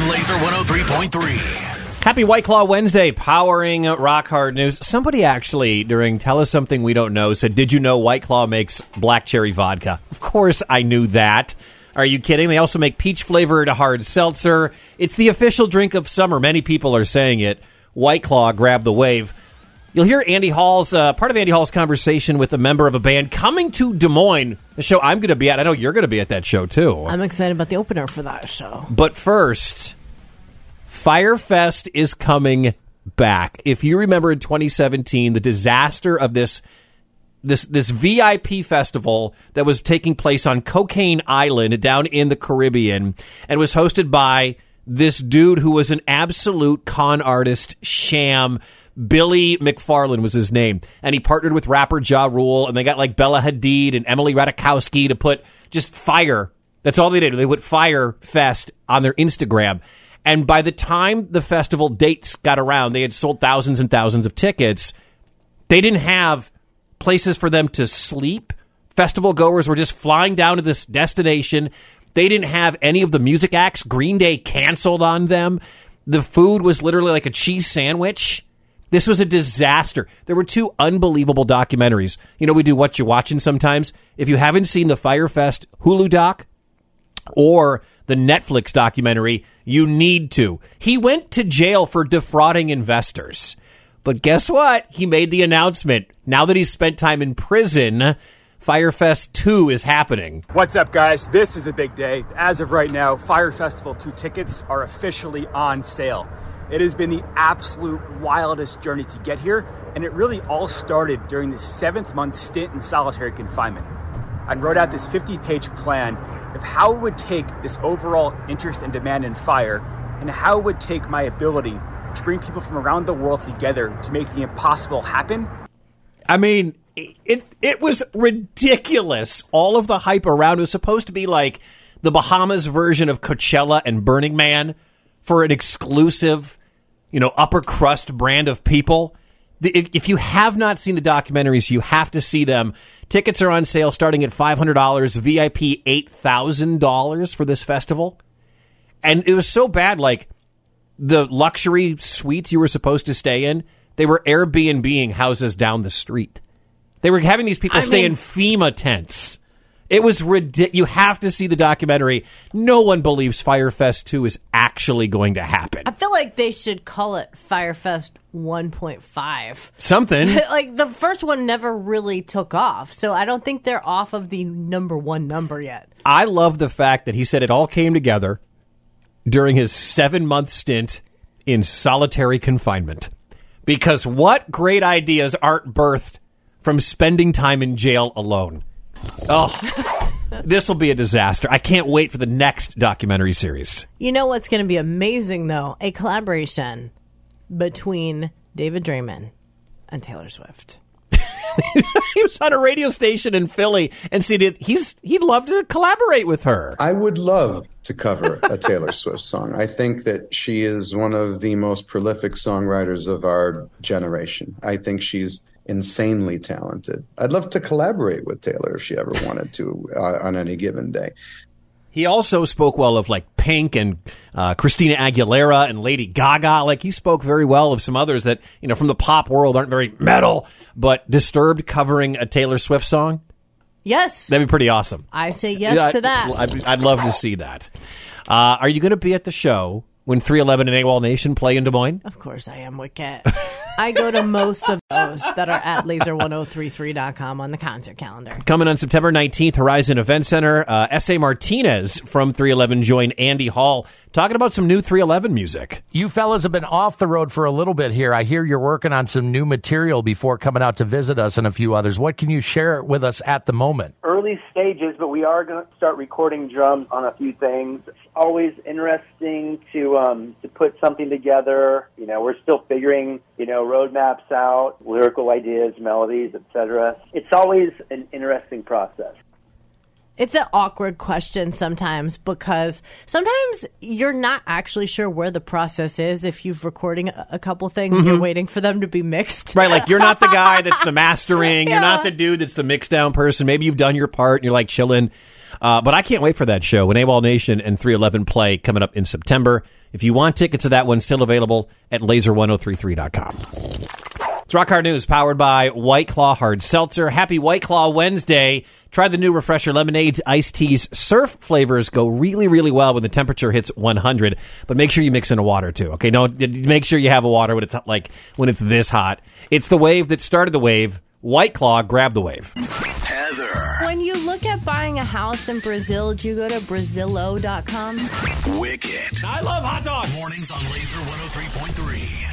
on Laser 103.3. Happy White Claw Wednesday, powering rock hard news. Somebody actually, during Tell Us Something We Don't Know, said, Did you know White Claw makes black cherry vodka? Of course I knew that. Are you kidding? They also make peach flavored hard seltzer. It's the official drink of summer. Many people are saying it. White Claw, grab the wave. You'll hear Andy Hall's uh, part of Andy Hall's conversation with a member of a band coming to Des Moines, the show I'm going to be at. I know you're going to be at that show too. I'm excited about the opener for that show. But first, Fyre Fest is coming back. If you remember in 2017, the disaster of this this this VIP festival that was taking place on Cocaine Island down in the Caribbean and was hosted by this dude who was an absolute con artist sham. Billy McFarland was his name, and he partnered with rapper Ja Rule, and they got like Bella Hadid and Emily Ratajkowski to put just Fyre. That's all they did. They put Fyre Fest on their Instagram. And by the time the festival dates got around, they had sold thousands and thousands of tickets. They didn't have places for them to sleep. Festival goers were just flying down to this destination. They didn't have any of the music acts. Green Day canceled on them. The food was literally like a cheese sandwich. This was a disaster. There were two unbelievable documentaries. You know, we do what you're watching sometimes. If you haven't seen the Fyre Fest Hulu doc or the Netflix documentary, you need to. He went to jail for defrauding investors. But guess what? He made the announcement. Now that he's spent time in prison, Fyre Fest 2 is happening. What's up, guys? This is a big day. As of right now, Fyre Festival 2 tickets are officially on sale. It has been the absolute wildest journey to get here, and it really all started during the seventh month stint in solitary confinement. I wrote out this 50 page plan of how it would take this overall interest and demand in Fyre, and how it would take my ability to bring people from around the world together to make the impossible happen. I mean, it it was ridiculous. All of the hype around was supposed to be like the Bahamas version of Coachella and Burning Man for an exclusive, you know, upper crust brand of people. If, if you have not seen the documentaries, you have to see them. Tickets are on sale starting at $500, VIP $8,000 for this festival. And it was so bad, like the luxury suites you were supposed to stay in, they were Airbnb houses down the street. They were having these people I stay mean- in FEMA tents. It was ridiculous. You have to see the documentary. No one believes Fyre Fest 2 is actually going to happen. I feel like they should call it Fyre Fest 1.5. Something. like the first one never really took off, so I don't think they're off of the number one number yet. I love the fact that he said it all came together during his seven month stint in solitary confinement. Because what great ideas aren't birthed from spending time in jail alone? Oh, this will be a disaster. I can't wait for the next documentary series. You know what's going to be amazing though? A collaboration between David Draiman and Taylor Swift. he was on a radio station in Philly and said it- he's he'd love to collaborate with her. I would love to cover a Taylor Swift song. I think that she is one of the most prolific songwriters of our generation. I think she's insanely talented. I'd love to collaborate with Taylor if she ever wanted to uh, on any given day. He also spoke well of like Pink and uh, Christina Aguilera and Lady Gaga. Like he spoke very well of some others that you know from the pop world aren't very metal, but Disturbed covering a Taylor Swift song. Yes, That'd be pretty awesome. I say yes Yeah, to that. I'd, I'd love to see that. Uh, are you going to be at the show when 311 and AWOL Nation play in Des Moines? Of course I am, Wicket. I go to most of those that are at laser1033.com on the concert calendar. Coming on September 19th, Horizon Event Center. Uh, S.A. Martinez from 311 joined Andy Hall talking about some new 311 music. You fellas have been off the road for a little bit here. I hear you're working on some new material before coming out to visit us and a few others. What can you share with us at the moment? early stages, but we are going to start recording drums on a few things. It's always interesting to um, to put something together. You know, we're still figuring you know roadmaps out, lyrical ideas, melodies, etc. It's always an interesting process. It's an awkward question sometimes because sometimes you're not actually sure where the process is if you've recording a, a couple things and you're waiting for them to be mixed. Right, like you're not the guy that's the mastering. You're not the dude that's the mix down person. Maybe you've done your part and you're like chilling. Uh, but I can't wait for that show when AWOL Nation and 311 play coming up in September. If you want tickets to that one, still available at laser1033.com. It's Rock Hard News powered by White Claw Hard Seltzer. Happy White Claw Wednesday. Try the new refresher lemonades, iced teas, surf flavors go really, really well when the temperature hits 100. But make sure you mix in a water too. Okay, don't make sure you have a water when it's like when it's this hot. It's the wave that started the wave. White Claw, grab the wave. Heather. When you look at buying a house in Brazil, do you go to Brazilo.com? Wicket. I love hot dogs. Mornings on Laser 103.3.